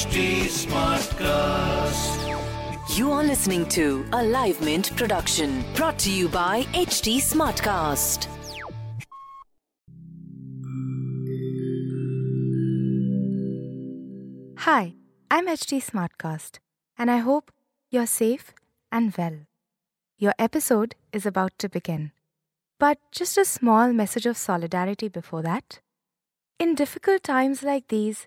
HT Smartcast. You are listening to a Live Mint production brought to you by HT Smartcast. Hi, I'm HT Smartcast, and I hope you're safe and well. Your episode is about to begin. But just a small message of solidarity before that. In difficult times like these,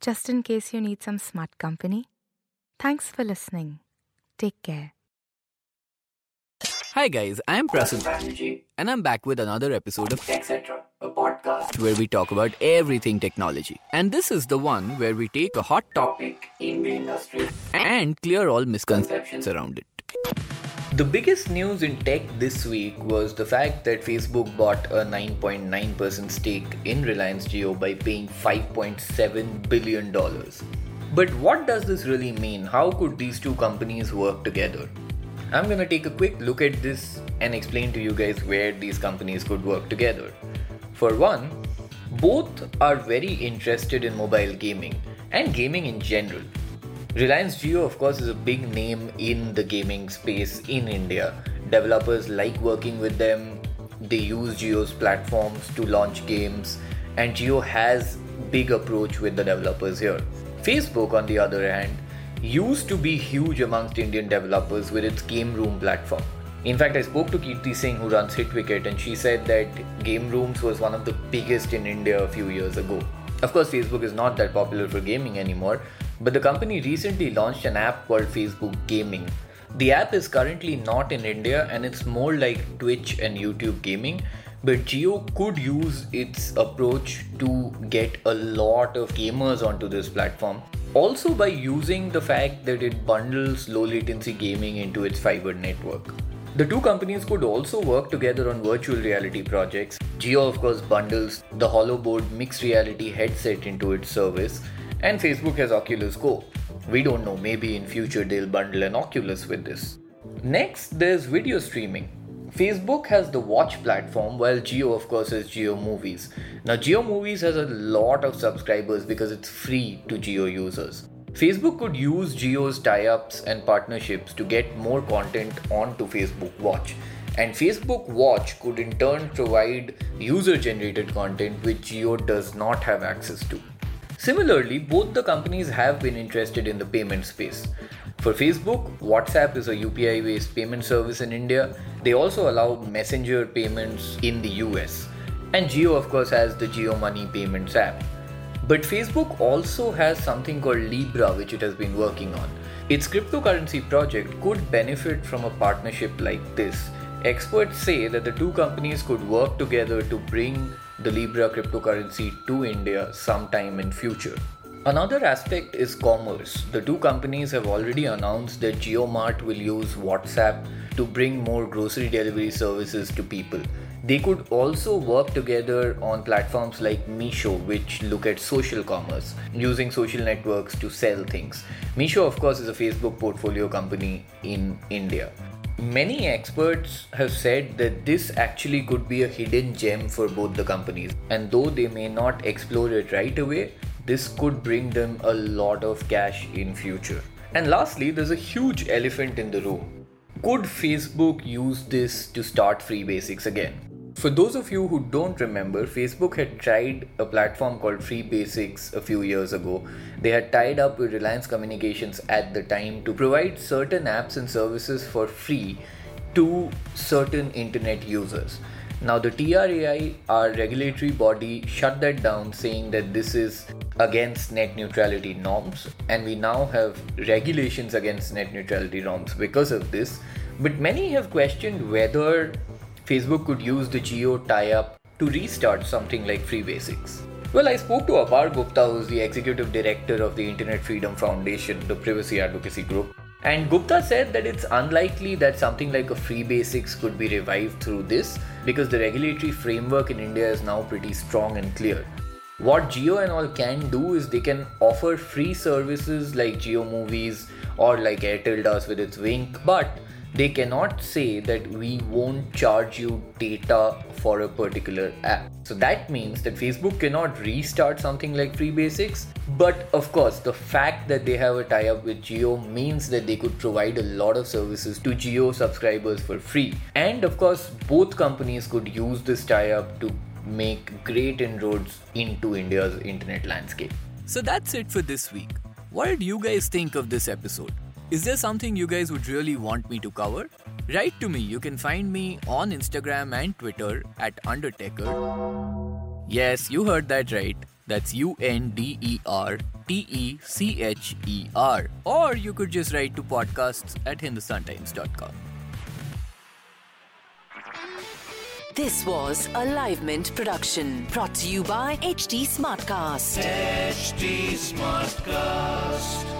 just in case you need some smart company. Thanks for listening. Take care. Hi guys, I'm Prasun and I'm back with another episode of etc. A podcast where we talk about everything technology. And this is the one where we take a hot topic topic in the industry. and clear all misconceptions around it. The biggest news in tech this week was the fact that Facebook bought a 9.9% stake in Reliance Jio by paying $5.7 billion. But what does this really mean? How could these two companies work together? I'm gonna take a quick look at this and explain to you guys where these companies could work together. For one, both are very interested in mobile gaming and gaming in general. Reliance Jio, of course, is a big name in the gaming space in India. Developers like working with them. They use Jio's platforms to launch games, and Jio has big approach with the developers here. Facebook, on the other hand, used to be huge amongst Indian developers with its Game Room platform. In fact, I spoke to Kirti Singh, who runs HitWicket, and she said that Game Rooms was one of the biggest in India a few years ago. Of course, Facebook is not that popular for gaming anymore, but the company recently launched an app called Facebook Gaming. The app is currently not in India and it's more like Twitch and YouTube gaming, but Jio could use its approach to get a lot of gamers onto this platform. Also, by using the fact that it bundles low latency gaming into its fiber network. The two companies could also work together on virtual reality projects. Jio, of course, bundles the HoloBoard mixed reality headset into its service, and Facebook has Oculus Go. We don't know, maybe in future they'll bundle an Oculus with this. Next, there's video streaming. Facebook has the Watch platform, while Jio, of course, has Jio Movies. Now, Jio Movies has a lot of subscribers because it's free to Jio users. Facebook could use Jio's tie ups and partnerships to get more content onto Facebook Watch. And Facebook Watch could in turn provide user generated content which Jio does not have access to. Similarly, both the companies have been interested in the payment space. For Facebook, WhatsApp is a UPI based payment service in India. They also allow messenger payments in the US. And Jio, of course, has the Jio Money Payments app. But Facebook also has something called Libra, which it has been working on. Its cryptocurrency project could benefit from a partnership like this. Experts say that the two companies could work together to bring the Libra cryptocurrency to India sometime in future. Another aspect is commerce. The two companies have already announced that JioMart will use WhatsApp to bring more grocery delivery services to people. They could also work together on platforms like Meesho, which look at social commerce, using social networks to sell things. Meesho, of course, is a Facebook portfolio company in India. Many experts have said that this actually could be a hidden gem for both the companies, and though they may not explore it right away, this could bring them a lot of cash in future. And lastly, there's a huge elephant in the room. Could Facebook use this to start free basics again? For those of you who don't remember, Facebook had tried a platform called Free Basics a few years ago. They had tied up with Reliance Communications at the time to provide certain apps and services for free to certain internet users. Now, the TRAI, our regulatory body, shut that down, saying that this is against net neutrality norms, and we now have regulations against net neutrality norms because of this. But many have questioned whether Facebook could use the Jio tie up to restart something like Free Basics. Well, I spoke to Apar Gupta, who's the executive director of the Internet Freedom Foundation, the privacy advocacy group. And Gupta said that it's unlikely that something like a free basics could be revived through this because the regulatory framework in India is now pretty strong and clear. What Jio and all can do is they can offer free services like Jio Movies or like Airtel does with its Wynk, but they cannot say that we won't charge you data for a particular app. So that means that Facebook cannot restart something like Free Basics. But of course, the fact that they have a tie up with Jio means that they could provide a lot of services to Jio subscribers for free. And of course, both companies could use this tie up to make great inroads into India's internet landscape. So that's it for this week. What did you guys think of this episode? Is there something you guys would really want me to cover? Write to me. You can find me on Instagram and Twitter at Undertecher. Yes, you heard that right. That's U N D E R T E C H E R. Or you could just write to podcasts at hindustantimes.com. This was a Livemint production brought to you by HT Smartcast. HT Smartcast.